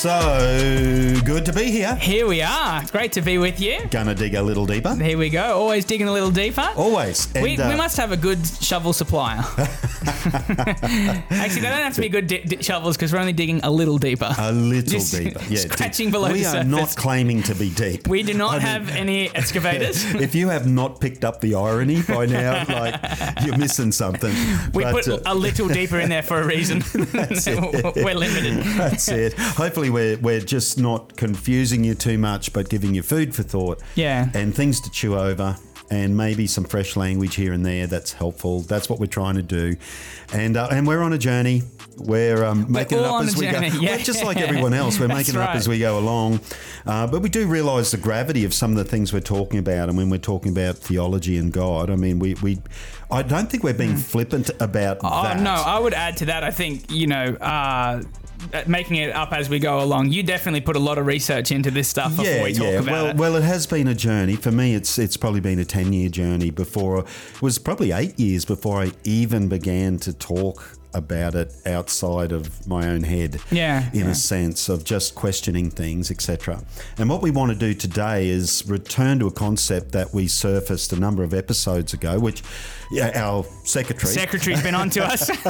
So good to be here. Here we are. Great to be with you. Gonna dig a little deeper. Here we go. Always digging a little deeper. Always. we, uh, we must have a good shovel supplier. Actually, they don't have to be good di- di- shovels because we're only digging a little deeper. a little Just deeper. Yeah, scratching deep. below we the are not claiming to be deep. we do not I mean, have any excavators. if you have not picked up the irony by now, like you're missing something. we But, put uh, a little deeper in there for a reason. we're limited. That's it. Hopefully, we're, we're just not confusing you too much, but giving you food for thought. Yeah. And things to chew over. And maybe some fresh language here and there that's helpful. That's what we're trying to do, and uh, and we're on a journey. We're um, making it up as we journey, go. yeah. We're just like everyone else. We're making it up as we go along, uh, but we do realise the gravity of some of the things we're talking about. And when we're talking about theology and God, I mean, we, we I don't think we're being flippant about that. Oh that. no, I would add to that. I think you know, uh, Uh, making it up as we go along. You definitely put a lot of research into this stuff before yeah, we talk yeah. about well, it. well, it has been a journey for me. It's it's probably been a ten year journey before. It was probably eight years before I even began to talk about it outside of my own head. Yeah, in yeah. a sense of just questioning things, etc. And what we want to do today is return to a concept that we surfaced a number of episodes ago, which yeah, our secretary. Secretary's been on to us.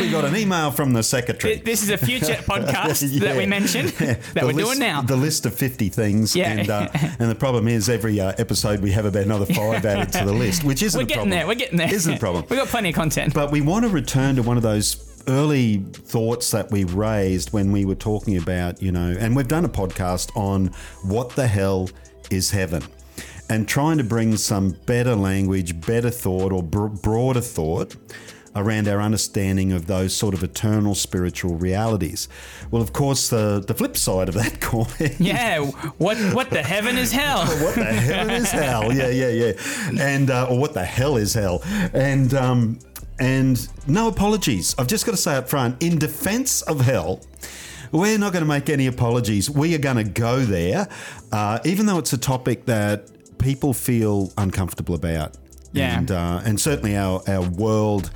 we got an email from the secretary. this is a future podcast that we mentioned Yeah, that the we're list, doing now. The list of 50 things. Yeah. And, uh, and the problem is, every uh, episode we have about another five added to the list, which isn't we're a getting problem. there. We're getting there. Isn't a problem. We've got plenty of content. But we want to return to one of those early thoughts that we raised when we were talking about, you know, and we've done a podcast on what the hell is heaven and trying to bring some better language, better thought, or br- broader thought around our understanding of those sort of eternal spiritual realities. Well, of course, the, the flip side of that coin yeah. What what the heaven is hell? what the hell is hell? Yeah, yeah, yeah. And uh, or what the hell is hell? And um, and no apologies. I've just got to say up front, in defence of hell. We're not going to make any apologies. We are going to go there, uh, even though it's a topic that people feel uncomfortable about. Yeah. And, uh, and certainly our, our world,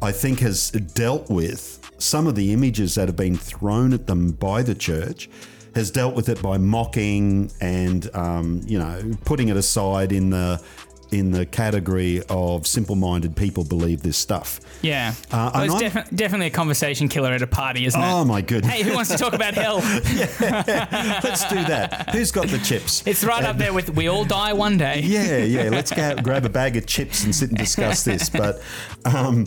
I think, has dealt with some of the images that have been thrown at them by the church, has dealt with it by mocking and, um, you know, putting it aside in the in the category of simple-minded people believe this stuff. Yeah. Uh, well, it's defi- definitely a conversation killer at a party, isn't it? Oh my goodness! Hey, who wants to talk about hell? Let's do that. Who's got the chips? It's right up there with we all die one day. yeah, yeah. Let's go, grab a bag of chips and sit and discuss this. But um,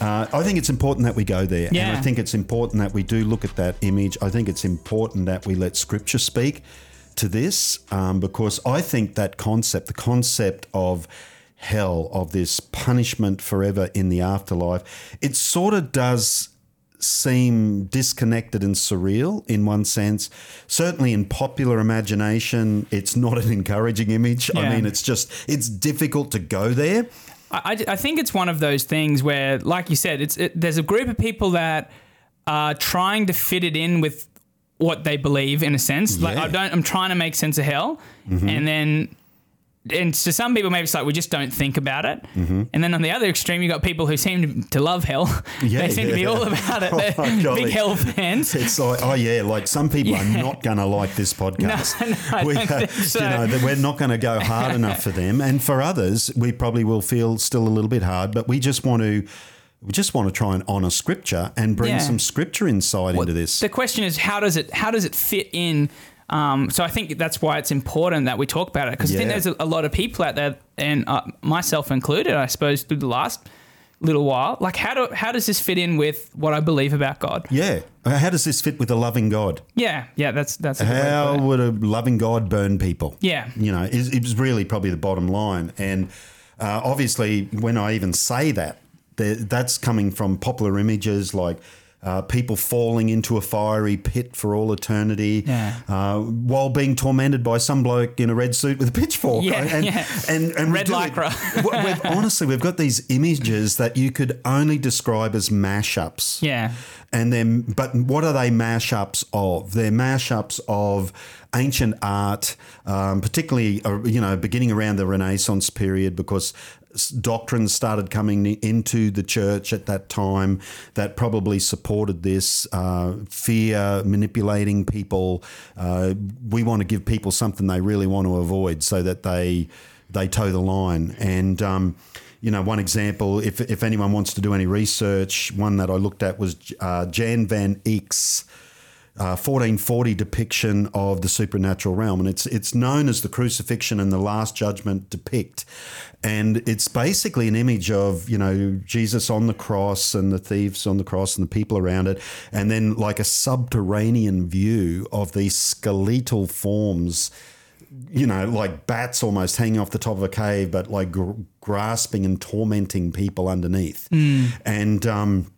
uh, I think it's important that we go there. And I think it's important that we do look at that image. I think it's important that we let Scripture speak to this um, because I think that concept, the concept of hell, of this punishment forever in the afterlife, it sort of does seem disconnected and surreal in one sense. Certainly in popular imagination, it's not an encouraging image. I mean, it's just, it's difficult to go there. I, I think it's one of those things where, like you said, it's it, there's a group of people that are trying to fit it in with what they believe in a sense. Like Yeah. I don't, I'm trying to make sense of hell, Mm-hmm. and then. And to some people, maybe it's like we just don't think about it. Mm-hmm. And then on the other extreme, you've got people who seem to, to love hell. Yeah, they seem to be yeah. all about it. Oh, They're golly. big hell fans. It's like, oh yeah, like some people are not going to like this podcast. No, no, we, uh, so. You know, we're not going to go hard enough for them, and for others, we probably will feel still a little bit hard. But we just want to, we just want to try and honour Scripture and bring Yeah. some Scripture insight into this. The question is, how does it how does it fit in? Um, so I think that's why it's important that we talk about it because I think there's a, a lot of people out there, and uh, myself included, I suppose, through the last little while. Like, how do how does this fit in with what I believe about God? yeah, how does this fit with a loving God? Yeah, yeah, that's that's a good way to put How would a loving God burn people? Yeah. You know, it was really probably the bottom line. And uh, obviously, when I even say that, that's coming from popular images like uh, people falling into a fiery pit for all eternity Yeah. uh, while being tormented by some bloke in a red suit with a pitchfork. Yeah, and, yeah. and, and Red lycra. we- we've, honestly, we've got these images that you could only describe as mashups. Yeah. And then, but what are they mashups of? They're mashups of ancient art, um, particularly uh, you know beginning around the Renaissance period, because doctrines started coming into the church at that time that probably supported this uh, fear, manipulating people. Uh, we want to give people something they really want to avoid so that they they toe the line. And um, you know, one example, if if anyone wants to do any research, one that I looked at was uh, Jan van Eyck's uh, 1440 depiction of the supernatural realm, and it's it's known as the crucifixion and the Last Judgment depict, and it's basically an image of you know Jesus on the cross and the thieves on the cross and the people around it, and then like a subterranean view of these skeletal forms you know, like bats almost hanging off the top of a cave, but like gr- grasping and tormenting people underneath. And um,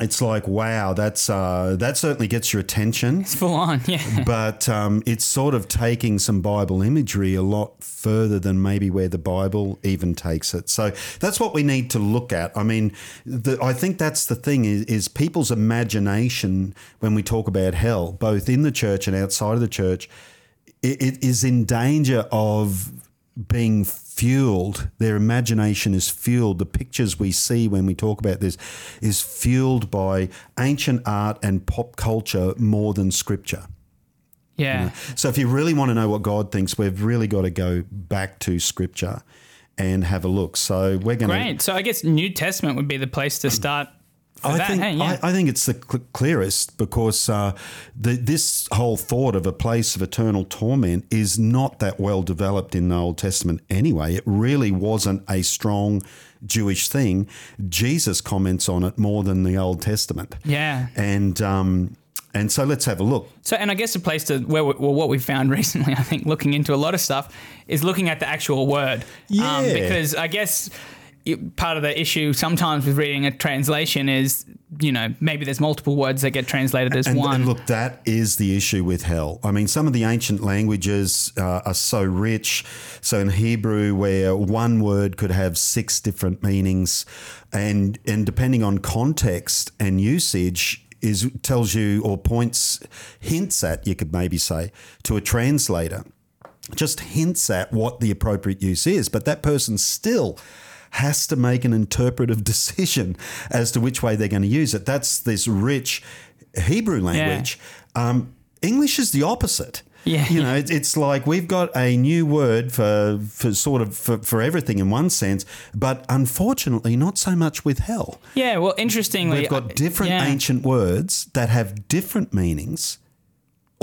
it's like, wow, that's uh, that certainly gets your attention. It's full on. Yeah. But um, it's sort of taking some Bible imagery a lot further than maybe where the Bible even takes it. So that's what we need to look at. I mean, the, I think that's the thing is, is people's imagination when we talk about hell, both in the church and outside of the church, it, it is in danger of being fueled. Their imagination is fueled. The pictures we see when we talk about this is fueled by ancient art and pop culture more than scripture. Yeah. So if you really want to know what God thinks, we've really got to go back to scripture and have a look. So we're going to. Great. So I guess New Testament would be the place to start I that. think hey, yeah. I, I think it's the cl- clearest because uh, the, this whole thought of a place of eternal torment is not that well developed in the Old Testament anyway. It really wasn't a strong Jewish thing. Jesus comments on it more than the Old Testament, yeah. and um, and so let's have a look. So, and I guess a place to where we, well, what we found recently, I think, looking into a lot of stuff, is looking at the actual word. Yeah. because I guess part of the issue sometimes with reading a translation is, you know, maybe there's multiple words that get translated as And, one. and look, that is the issue with hell. I mean, some of the ancient languages uh, are so rich. So in Hebrew, where one word could have six different meanings, and and depending on context and usage, is tells you or points hints at you could maybe say to a translator just hints at what the appropriate use is, but that person still has to make an interpretive decision as to which way they're going to use it. That's this rich Hebrew language. Um, English is the opposite. Yeah. You know, it's, it's like we've got a new word for, for sort of for, for everything in one sense, but unfortunately, not so much with hell. yeah, well, interestingly, We've got different yeah. ancient words that have different meanings,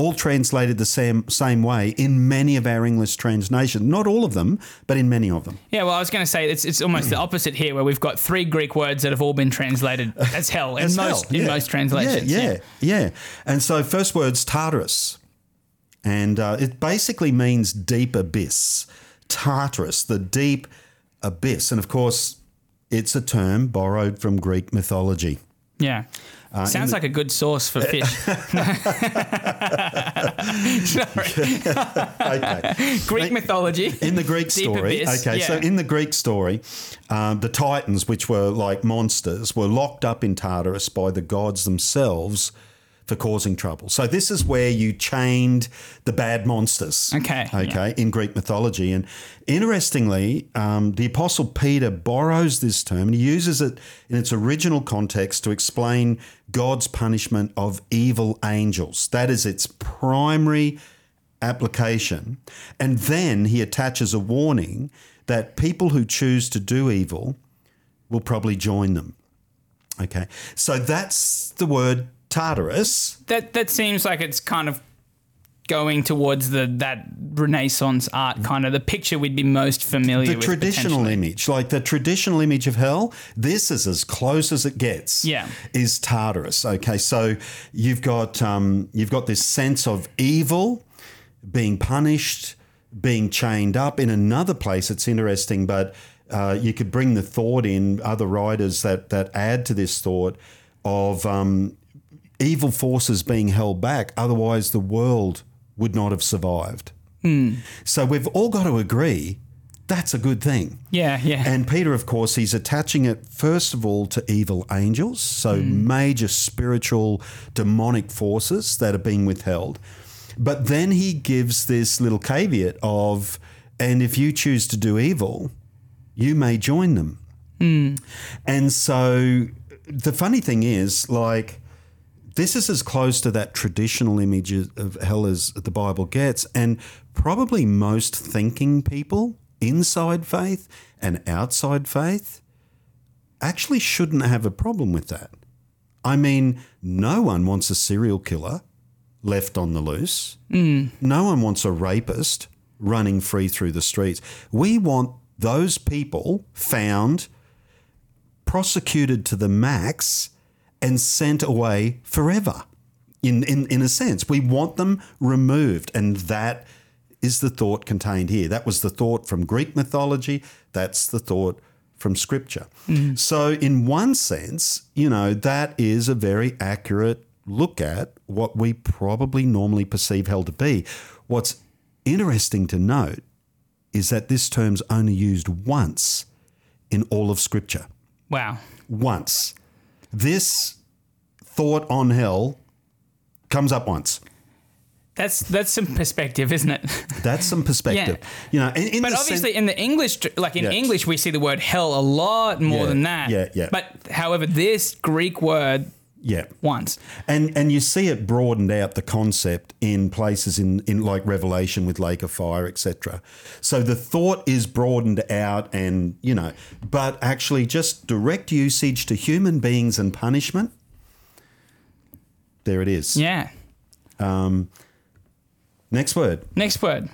all translated the same same way in many of our English translations. Not all of them, but in many of them. Yeah, well, I was going to say it's it's almost the opposite here, where we've got three Greek words that have all been translated as hell in As most hell, in most translations. Yeah, yeah, yeah. And so first word's Tartarus, and uh, it basically means deep abyss. Tartarus, the deep abyss, and of course, it's a term borrowed from Greek mythology. Yeah. Uh, Sounds like a good source for fish. Sorry. Okay. Greek mythology. In the Greek story, okay, so in the Greek story, um, the Titans, which were like monsters, were locked up in Tartarus by the gods themselves for causing trouble. So this is where you chained the bad monsters. Okay, yeah. Okay, in Greek mythology. And interestingly, um, the Apostle Peter borrows this term and he uses it in its original context to explain God's punishment of evil angels. That is its primary application. And then he attaches a warning that people who choose to do evil will probably join them. Okay. So that's the word Tartarus. That that seems like it's kind of going towards the that Renaissance art kind of the picture we'd be most familiar The with. The traditional image, like the traditional image of hell, this is as close as it gets. Yeah. Is Tartarus. Okay. So you've got um, you've got this sense of evil being punished, being chained up. In another place, it's interesting, but uh, you could bring the thought in other writers that that add to this thought of um, evil forces being held back. Otherwise, the world would not have survived. So we've all got to agree that's a good thing. Yeah, yeah. And Peter, of course, he's attaching it first of all to evil angels, so Hmm. major spiritual demonic forces that are being withheld. But then he gives this little caveat of, and if you choose to do evil, you may join them. And so the funny thing is, like, this is as close to that traditional image of hell as the Bible gets. And probably most thinking people inside faith and outside faith actually shouldn't have a problem with that. I mean, no one wants a serial killer left on the loose. Mm. No one wants a rapist running free through the streets. We want those people found, prosecuted to the max, and sent away forever. In, in, in a sense, we want them removed. And that is the thought contained here. That was the thought from Greek mythology. That's the thought from scripture. Mm. So, in one sense, you know, that is a very accurate look at what we probably normally perceive hell to be. What's interesting to note is that this term's only used once in all of scripture. Wow. Once. This thought on hell comes up once. That's that's some perspective, isn't it? That's some perspective. You know, in, in But obviously, sen- in the English, like in Yeah. English, we see the word hell a lot more Yeah, than that. yeah, yeah. But however, this Greek word yeah. once. And and you see it broadened out the concept in places in, in like Revelation with Lake of Fire, etc. So the thought is broadened out and you know, but actually just direct usage to human beings and punishment. There it is. Yeah. um Next word. Next word.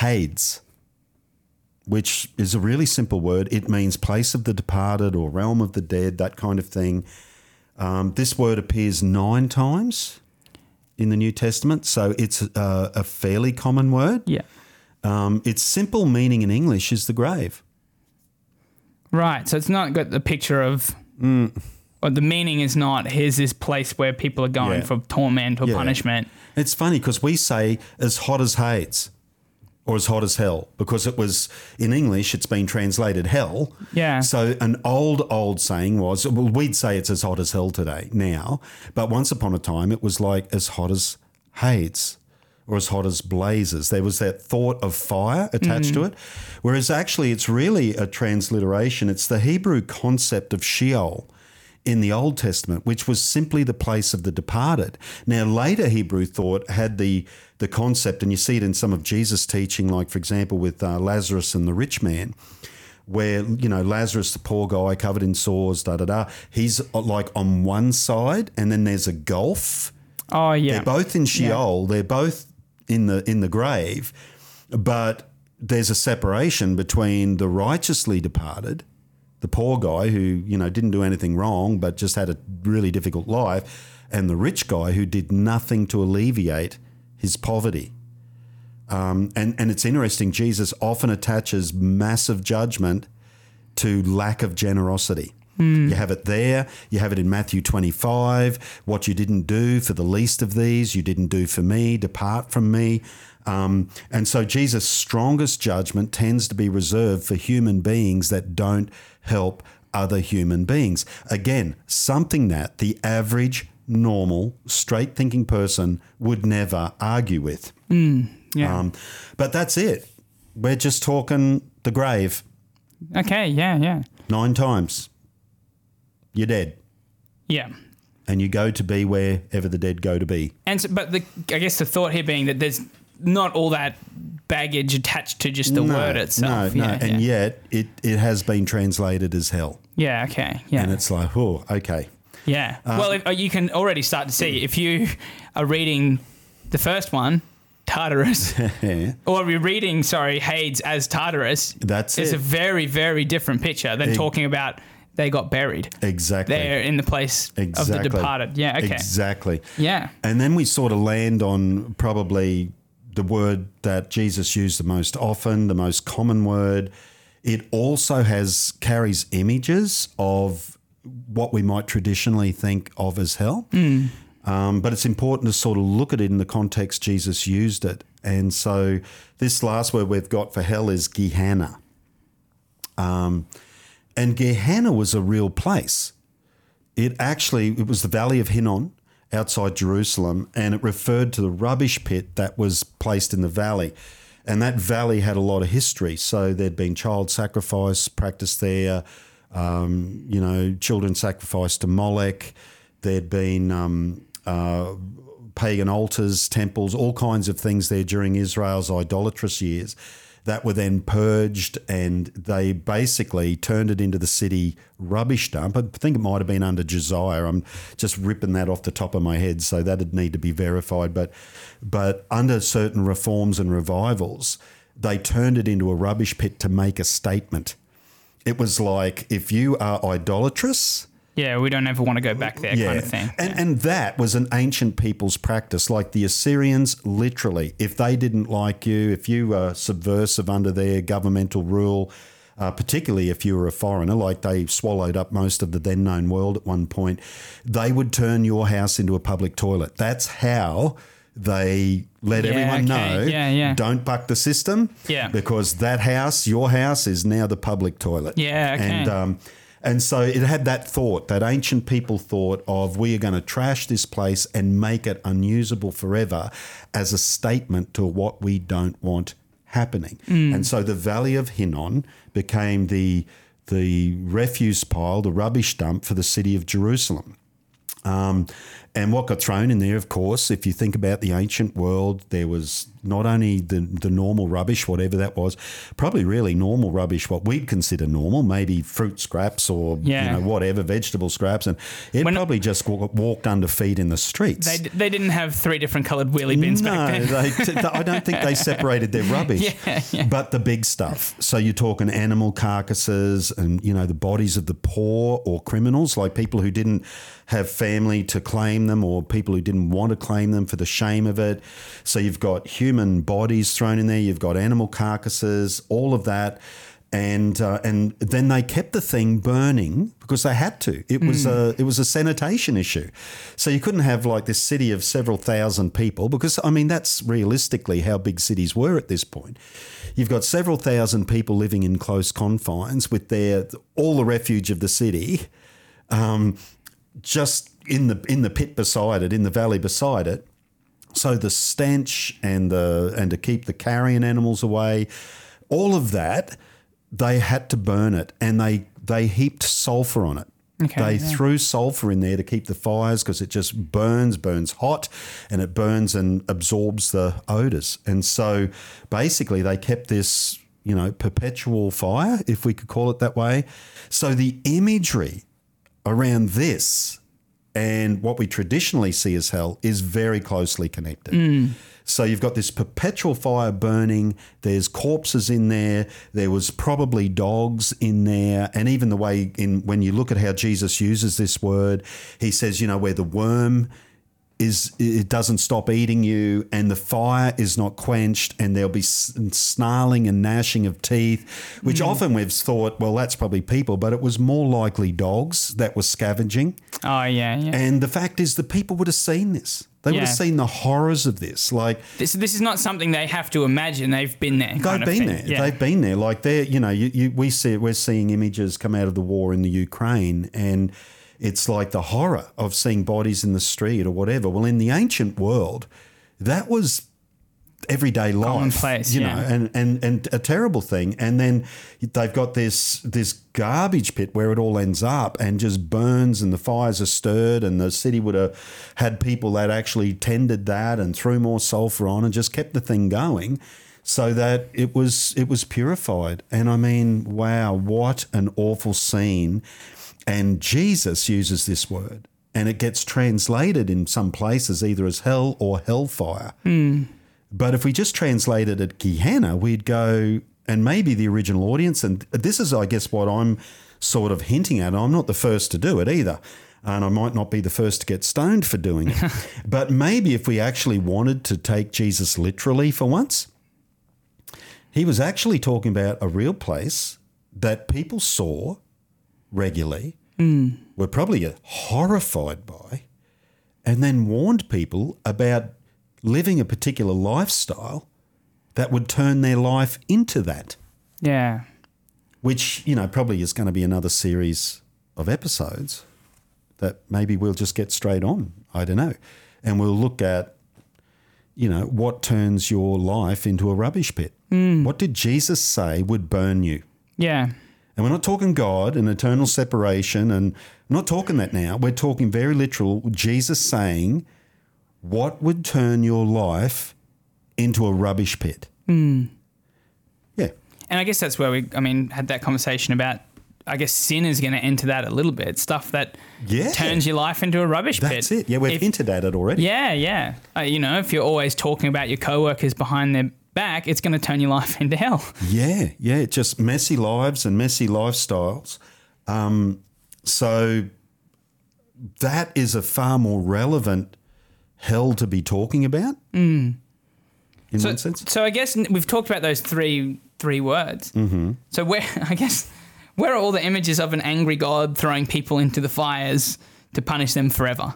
Hades, which is a really simple word. It means place of the departed or realm of the dead, that kind of thing. Um, this word appears nine times in the New Testament, so it's a, a fairly common word. Yeah. Um, its simple meaning in English is the grave. Right. So it's not got the picture of. Mm. Or the meaning is not here's this place where people are going Yeah. for torment or Yeah. punishment. It's funny because we say as hot as Hades or as hot as hell because it was in English, it's been translated hell. Yeah. So an old, old saying was, well, we'd say it's as hot as hell today now, but once upon a time it was like as hot as Hades or as hot as blazes. There was that thought of fire attached mm. to it. Whereas actually it's really a transliteration. It's the Hebrew concept of Sheol in the Old Testament, which was simply the place of the departed. Now, later Hebrew thought had the the concept, and you see it in some of Jesus' teaching, like for example with uh, Lazarus and the rich man, where you know Lazarus, the poor guy covered in sores, da da da. He's uh, like on one side, and then there's a gulf. Oh yeah. They're both in Sheol. They're both in the in the grave, but there's a separation between the righteously departed, the poor guy who you know didn't do anything wrong but just had a really difficult life, and the rich guy who did nothing to alleviate his poverty. Um, and and it's interesting. Jesus often attaches massive judgment to lack of generosity. You have it there. You have it in Matthew 25. What you didn't do for the least of these, you didn't do for me. Depart from me. Um, and so Jesus' strongest judgment tends to be reserved for human beings that don't help other human beings. Again, something that the average, normal, straight thinking person would never argue with. yeah. Um, but that's it. We're just talking the grave okay. Yeah. Yeah. nine times. You're dead. Yeah. And you go to be wherever the dead go to be. And so, but the I guess the thought here being that there's not all that baggage attached to just the word itself. No, no. Yeah, and yet it, it has been translated as hell. yeah. Okay. Yeah. And it's like, oh, okay. Yeah. well, if, uh, you can already start to see if you are reading the first one, Tartarus, Yeah, or you're reading, sorry, Hades as Tartarus. That's it's it. a very, very different picture than Eg- talking about they got buried exactly. there in the place Exactly. of the departed. Yeah. Okay. Exactly. Yeah. And then we sort of land on probably the word that Jesus used the most often, the most common word. It also has carries images of what we might traditionally think of as hell. Um, but it's important to sort of look at it in the context Jesus used it. And so this last word we've got for hell is Gehenna. Um, and Gehenna was a real place. It actually it was the Valley of Hinnom outside Jerusalem, and it referred to the rubbish pit that was placed in the valley. And that valley had a lot of history. So there'd been child sacrifice practiced there, um, you know, children sacrificed to Molech. There'd been um, uh, pagan altars, temples, all kinds of things there during Israel's idolatrous years that were then purged and they basically turned it into the city rubbish dump. I think it might have been under Josiah. I'm just ripping that off the top of my head, so that'd need to be verified. But but under certain reforms and revivals, they turned it into a rubbish pit to make a statement. It was like if you are idolatrous, Yeah, we don't ever want to go back there, kind of thing. and, and that was an ancient people's practice. Like the Assyrians, literally, if they didn't like you, if you were subversive under their governmental rule, uh, particularly if you were a foreigner, like they swallowed up most of the then known world at one point, they would turn your house into a public toilet. That's how they let Yeah, everyone okay. know Yeah, yeah. don't buck the system Yeah. because that house, your house, is now the public toilet. Yeah, okay. And um, and so it had that thought, that ancient people thought of we are going to trash this place and make it unusable forever as a statement to what we don't want happening. Mm. And so the Valley of Hinnom became the the refuse pile, the rubbish dump for the city of Jerusalem. Um, and what got thrown in there, of course, if you think about the ancient world, there was not only the, the normal rubbish, whatever that was, probably really normal rubbish, what we'd consider normal, maybe fruit scraps or Yeah. you know whatever vegetable scraps, and it When- probably just wa- walked under feet in the streets. They, they didn't have three different coloured wheelie bins no, they, I don't think they separated their rubbish. Yeah, yeah. But the big stuff. So you're talking animal carcasses and, you know, the bodies of the poor or criminals, like people who didn't have family to claim them or people who didn't want to claim them for the shame of it. So you've got human bodies thrown in there, you've got animal carcasses, all of that. And uh, and then they kept the thing burning because they had to. It was a it was a sanitation issue, so you couldn't have like this city of several thousand people because I mean that's realistically how big cities were at this point. You've got several thousand people living in close confines with their all the refuge of the city, um, just in the in the pit beside it, in the valley beside it. So the stench and the and to keep the carrion animals away, all of that, they had to burn it and they they heaped sulfur on it. Okay, they yeah. threw sulfur in there to keep the fires because it just burns, burns hot, and it burns and absorbs the odors. And so basically, they kept this, you know, perpetual fire, if we could call it that way. So the imagery around this and what we traditionally see as hell is very closely connected. Mm. So you've got this perpetual fire burning. There's corpses in there. There was probably dogs in there, and even the way in when you look at how Jesus uses this word, he says, you know, where the worm is it doesn't stop eating you and the fire is not quenched and there'll be snarling and gnashing of teeth which hmm. often we've thought well that's probably people but it was more likely dogs that were scavenging Oh, yeah, yeah. and the fact is the people would have seen this they would have seen the horrors of this like This, this is not something they have to imagine. They've been there. They've been there. Yeah. They've been there. Like they're, you know, you, you, we see we're seeing images come out of the war in the Ukraine, and it's like the horror of seeing bodies in the street or whatever. Well, in the ancient world, that was everyday life, Commonplace, you yeah. know, and, and and a terrible thing. And then they've got this this garbage pit where it all ends up and just burns, and the fires are stirred, and the city would have had people that actually tended that and threw more sulfur on and just kept the thing going. So that it was it was purified, and I mean, wow, what an awful scene! And Jesus uses this word, and it gets translated in some places either as hell or hellfire. Hmm. But if we just translated it Gehenna, we'd go, and maybe the original audience, and this is, I guess, what I'm sort of hinting at. I'm not the first to do it either. And I might not be the first to get stoned for doing it. but maybe if we actually wanted to take Jesus literally for once, he was actually talking about a real place that people saw regularly, were probably horrified by, and then warned people about living a particular lifestyle that would turn their life into that, yeah. which, you know, probably is going to be another series of episodes that maybe we'll just get straight on. I don't know. And we'll look at, you know, what turns your life into a rubbish pit. Hmm. What did Jesus say would burn you? Yeah. And we're not talking God and eternal separation, and I'm not talking that now. We're talking very literal. Jesus saying, "What would turn your life into a rubbish pit?" Yeah, And I guess that's where we, I mean, had that conversation about, I guess sin is going to enter that a little bit. Stuff that Yeah. turns your life into a rubbish that's pit. That's it. Yeah, we've If- hinted at it already. Yeah, yeah. Uh, you know, if you're always talking about your coworkers behind their back, it's going to turn your life into hell. Yeah, yeah, just messy lives and messy lifestyles. Um, so that is a far more relevant hell to be talking about. Mm. In So, one sense, so I guess we've talked about those three three words. Mm-hmm. So where I guess where are all the images of an angry God throwing people into the fires to punish them forever?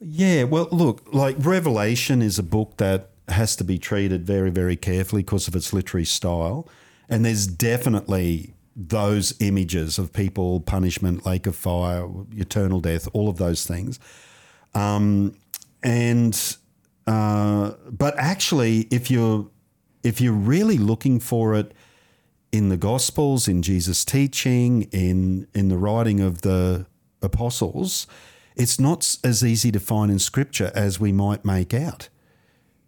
Yeah, well, look, like Revelation is a book that has to be treated very, very carefully because of its literary style. And there's definitely those images of people, punishment, lake of fire, eternal death, all of those things. Um, and uh, but actually, if you're if you're really looking for it in the Gospels, in Jesus' teaching, in in the writing of the apostles, it's not as easy to find in Scripture as we might make out.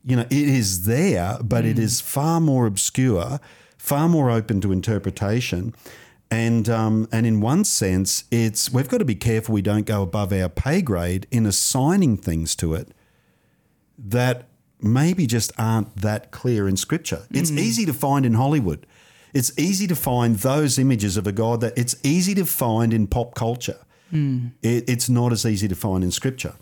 You know, it is there, but it mm. is far more obscure, far more open to interpretation. And um, and in one sense, it's we've got to be careful we don't go above our pay grade in assigning things to it that maybe just aren't that clear in scripture. It's mm. easy to find in Hollywood. It's easy to find those images of a God that it's easy to find in pop culture. Mm. It, it's not as easy to find in scripture.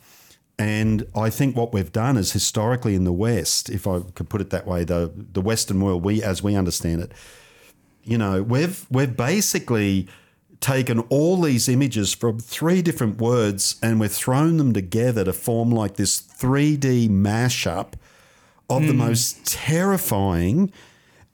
And I think what we've done is historically in the West, if I could put it that way, the the Western world, we as we understand it, you know, we've we've basically taken all these images from three different words and we've thrown them together to form like this 3D mashup of the hmm. most terrifying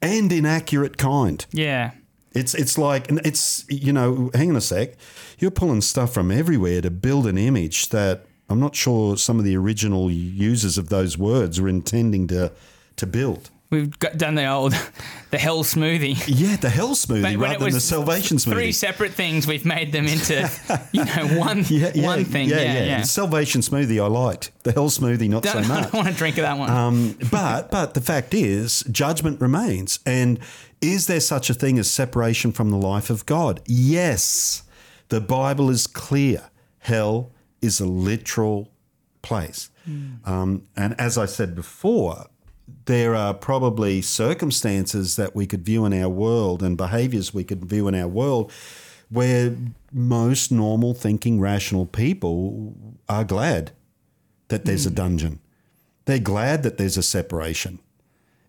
and inaccurate kind. Yeah. It's it's like and it's you know, hang on a sec. You're pulling stuff from everywhere to build an image that I'm not sure some of the original users of those words were intending to to build. We've got, done the old, the hell smoothie. Yeah, the hell smoothie But rather than the salvation smoothie. Three separate things. We've made them into, you know, one yeah, yeah, one thing. Yeah, yeah. The salvation smoothie I liked. The hell smoothie not so Don't, I much. don't want to drink of that one. Um, but but the fact is, judgment remains. And is there such a thing as separation from the life of God? Yes. The Bible is clear. Hell is a literal place. Um, and as I said before, there are probably circumstances that we could view in our world and behaviors we could view in our world where most normal thinking rational people are glad that there's a dungeon. They're glad that there's a separation.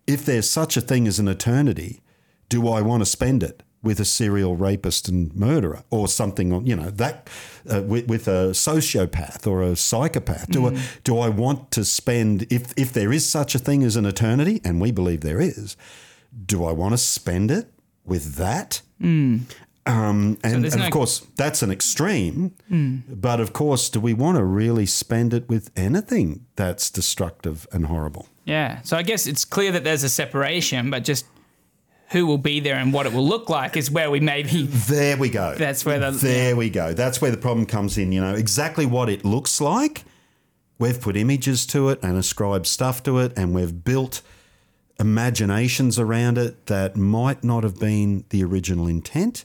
If there's such a thing as an eternity, do I want to spend it with a serial rapist and murderer or something, you know, that uh, with, with a sociopath or a psychopath? Do, I, do I want to spend, if, if there is such a thing as an eternity, and we believe there is, do I want to spend it with that? Um, and, there's and no- of course, that's an extreme. But of course, do we want to really spend it with anything that's destructive and horrible? yeah. So I guess it's clear that there's a separation, but just who will be there and what it will look like is where we maybe. There we go. That's where the- There we go. That's where the problem comes in. You know exactly what it looks like. We've put images to it and ascribed stuff to it, and we've built imaginations around it that might not have been the original intent.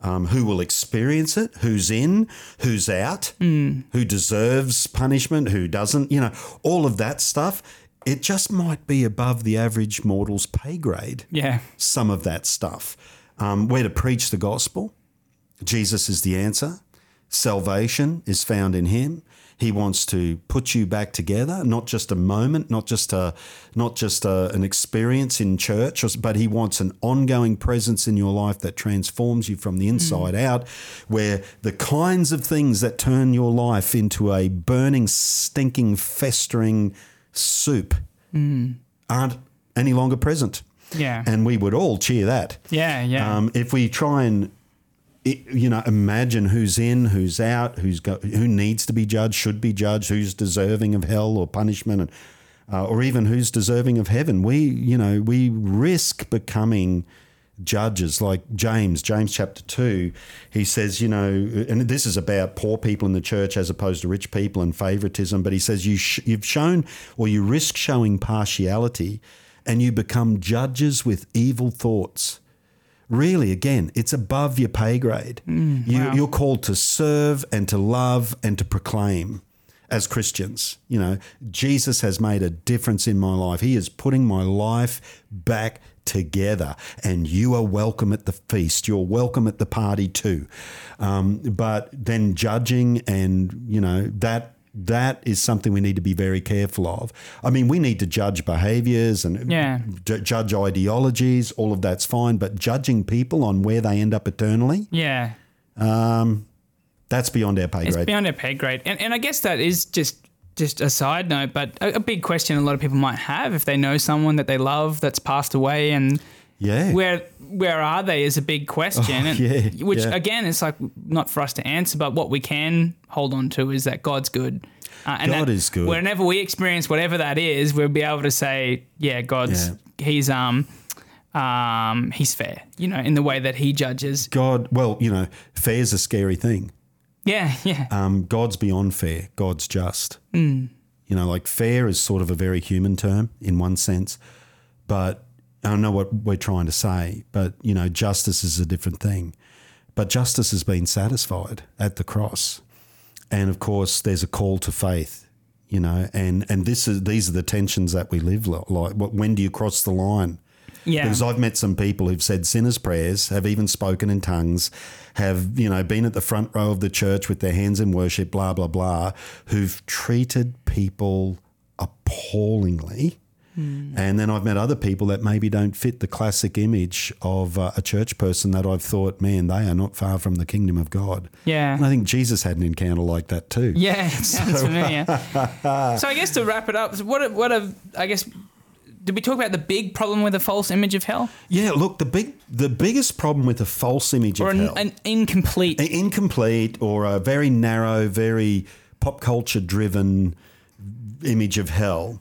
Um, who will experience it? Who's in? Who's out? Who deserves punishment? Who doesn't? You know, all of that stuff. It just might be above the average mortal's pay grade Yeah. some of that stuff. Um, where to preach the gospel. Jesus is the answer. Salvation is found in Him. He wants to put you back together, not just a moment, not just a, not just a, an experience in church, but He wants an ongoing presence in your life that transforms you from the inside out, where the kinds of things that turn your life into a burning, stinking, festering soup aren't any longer present Yeah. and we would all cheer that. yeah. Yeah. Um, if we try and you know imagine who's in, who's out, who's go, who needs to be judged, should be judged, who's deserving of hell or punishment, and uh, or even who's deserving of heaven. We, you know, we risk becoming judges like James, James chapter 2, he says, you know, and this is about poor people in the church as opposed to rich people and favoritism, but he says you sh- you've shown or you risk showing partiality and you become judges with evil thoughts. Really, again, it's above your pay grade. Mm, you, wow. You're called to serve and to love and to proclaim as Christians. You know, Jesus has made a difference in my life. He is putting my life back together, and you are welcome at the feast. You're welcome at the party too. Um, but then judging and, you know, that. That is something we need to be very careful of. I mean, we need to judge behaviors and Yeah. ju- judge ideologies. All of that's fine, but judging people on where they end up eternally, Yeah. That's beyond our pay grade. It's beyond our pay grade, and and I guess that is just just a side note, but a, a big question a lot of people might have if they know someone that they love that's passed away, and yeah. where where are they is a big question. Oh, and, yeah, which yeah. again, it's like not for us to answer, but what we can hold on to is that God's good. Uh, and God is good. Whenever we experience whatever that is, we'll be able to say, "Yeah, God's He's um um He's fair," you know, in the way that He judges. God, well, you know, fair is a scary thing. Yeah, yeah, Um, God's beyond fair. God's just. Hmm. You know, like fair is sort of a very human term in one sense, but I don't know what we're trying to say. But you know, justice is a different thing. But justice has been satisfied at the cross, and of course, there's a call to faith. You know, and and this is these are the tensions that we live like. What when do you cross the line? Yeah. Because I've met some people who've said sinners' prayers, have even spoken in tongues, have, you know, been at the front row of the church with their hands in worship, blah, blah, blah, who've treated people appallingly. And then I've met other people that maybe don't fit the classic image of uh, a church person that I've thought, man, they are not far from the kingdom of God. Yeah. And I think Jesus had an encounter like that too. Yeah, familiar. so I guess to wrap it up, what what I guess did we talk about the big problem with a false image of hell Yeah, look, the big the biggest problem with a false image or of an, hell. an incomplete? incomplete or a very narrow, very pop culture driven image of hell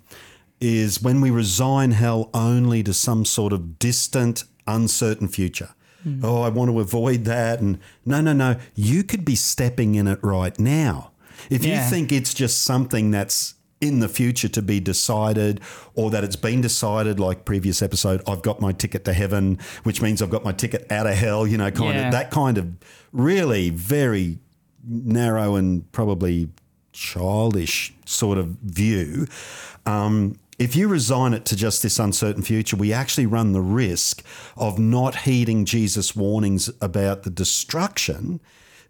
is when we resign hell only to some sort of distant, uncertain future. Hmm. Oh, I want to avoid that. And no, no, no. You could be stepping in it right now. If Yeah. you think it's just something that's in the future to be decided or that it's been decided like previous episode i've got my ticket to heaven which means i've got my ticket out of hell you know kind Yeah. of that kind of really very narrow and probably childish sort of view. Um, if you resign it to just this uncertain future, we actually run the risk of not heeding Jesus' warnings about the destruction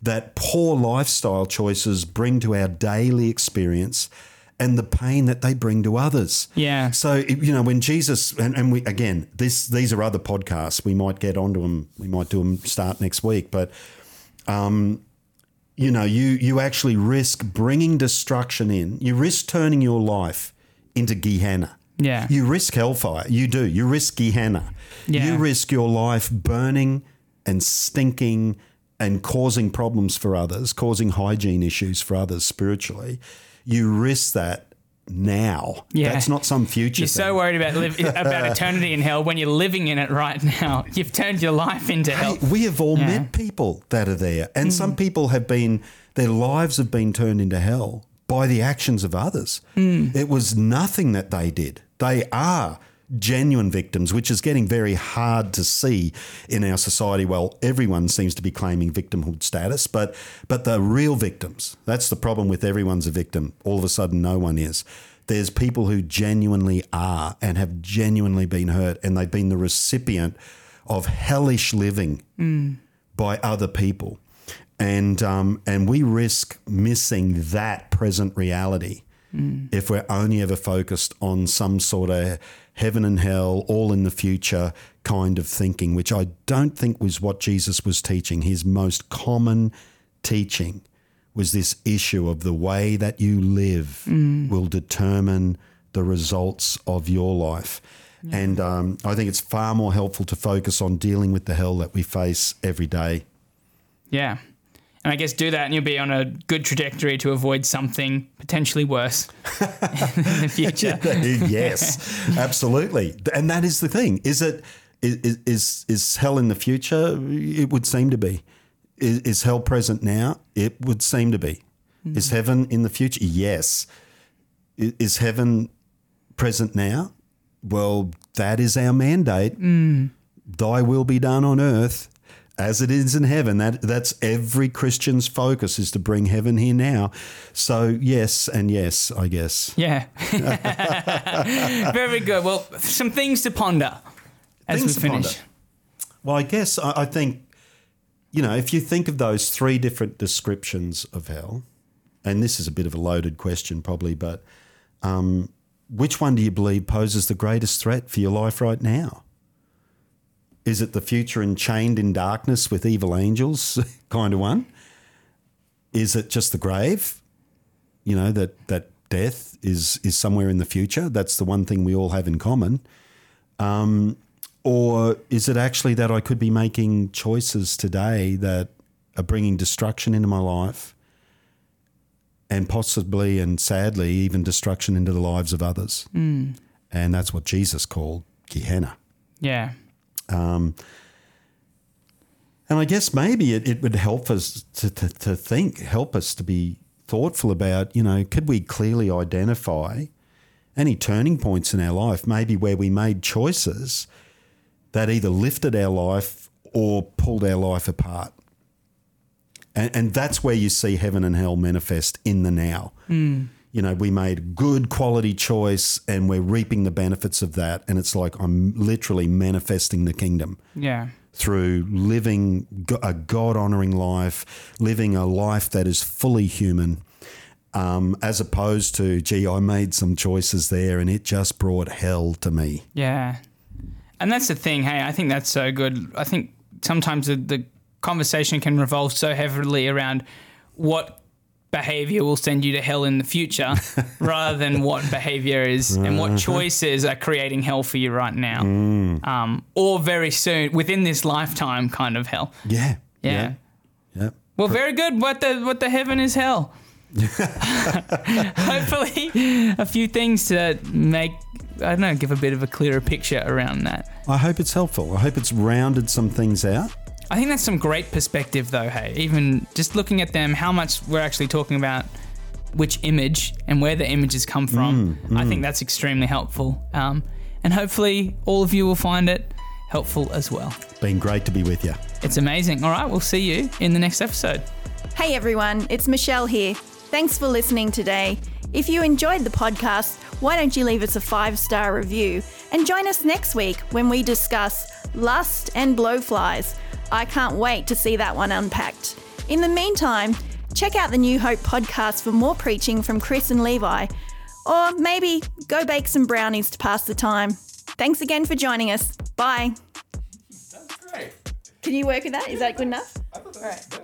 that poor lifestyle choices bring to our daily experience and the pain that they bring to others. Yeah. So you know when Jesus and, and we again this these are other podcasts we might get onto them we might do them start next week but um you know, you you actually risk bringing destruction in. You risk turning your life into Gehenna. Yeah. You risk hellfire. You do. You risk Gehenna. Yeah. You risk your life burning and stinking and causing problems for others, causing hygiene issues for others spiritually. You risk that now. Yeah. That's not some future You're thing. so worried about live, about eternity in hell when you're living in it right now. You've turned your life into hell. Hey, we have all Yeah. met people that are there, and some mm. people have been their lives have been turned into hell by the actions of others. Mm. It was nothing that they did. They are genuine victims, which is getting very hard to see in our society. Well, everyone seems to be claiming victimhood status, but but the real victims. That's the problem with everyone's a victim. All of a sudden, no one is. There's people who genuinely are and have genuinely been hurt, and they've been the recipient of hellish living by other people, and um, and we risk missing that present reality if we're only ever focused on some sort of heaven and hell, all in the future kind of thinking, which I don't think was what Jesus was teaching. His most common teaching was this issue of the way that you live will determine the results of your life. And um, I think it's far more helpful to focus on dealing with the hell that we face every day. Yeah. And I guess do that and you'll be on a good trajectory to avoid something potentially worse in the future. yes, absolutely. And that is the thing. Is it is is is hell in the future? It would seem to be. Is, is hell present now? It would seem to be. Mm. Is heaven in the future? Yes. Is, is heaven present now? Well, that is our mandate. Mm. Thy will be done on earth as it is in heaven. That that's every Christian's focus is to bring heaven here now. So yes and yes, I guess. Yeah. Very good. Well, some things to ponder as things we finish. Well, I guess I, I, think you know if you think of those three different descriptions of hell, and this is a bit of a loaded question probably, but um, which one do you believe poses the greatest threat for your life right now? Is it the future enchained in darkness with evil angels kind of one? Is it just the grave? You know, that, that death is, is somewhere in the future. That's the one thing we all have in common. Um, or is it actually that I could be making choices today that are bringing destruction into my life and possibly and sadly even destruction into the lives of others? Mm. And that's what Jesus called Gehenna. Yeah. Um, and I guess maybe it, it would help us to, to, to think, help us to be thoughtful about, you know, could we clearly identify any turning points in our life, maybe where we made choices that either lifted our life or pulled our life apart. And, and that's where you see heaven and hell manifest in the now. Mm you know, we made good quality choice and we're reaping the benefits of that. And it's like I'm literally manifesting the kingdom. Yeah. Through living a God honoring life, living a life that is fully human, um, as opposed to, gee, I made some choices there and it just brought hell to me. Yeah. And that's the thing. Hey, I think that's so good. I think sometimes the, the conversation can revolve so heavily around what behavior will send you to hell in the future rather than what behavior is and what uh-huh. choices are creating hell for you right now. Mm. um, or very soon within this lifetime kind of hell. Yeah. Yeah. Yeah, yeah. well very good. What the what the heaven is hell. Hopefully a few things to make I don't know give a bit of a clearer picture around that. I hope it's helpful. I hope it's rounded some things out I think that's some great perspective, though. Hey, even just looking at them, how much we're actually talking about which image and where the images come from. Mm, mm. I think that's extremely helpful. Um, and hopefully, all of you will find it helpful as well. Been great to be with you. It's amazing. All right, we'll see you in the next episode. Hey everyone, it's Michelle here. Thanks for listening today. If you enjoyed the podcast, why don't you leave us a five star review and join us next week when we discuss lust and blowflies I can't wait to see that one unpacked. In the meantime, check out the New Hope podcast for more preaching from Chris and Levi, or maybe go bake some brownies to pass the time. Thanks again for joining us. Bye. That's great. Can you work with that? Is that good enough? All right.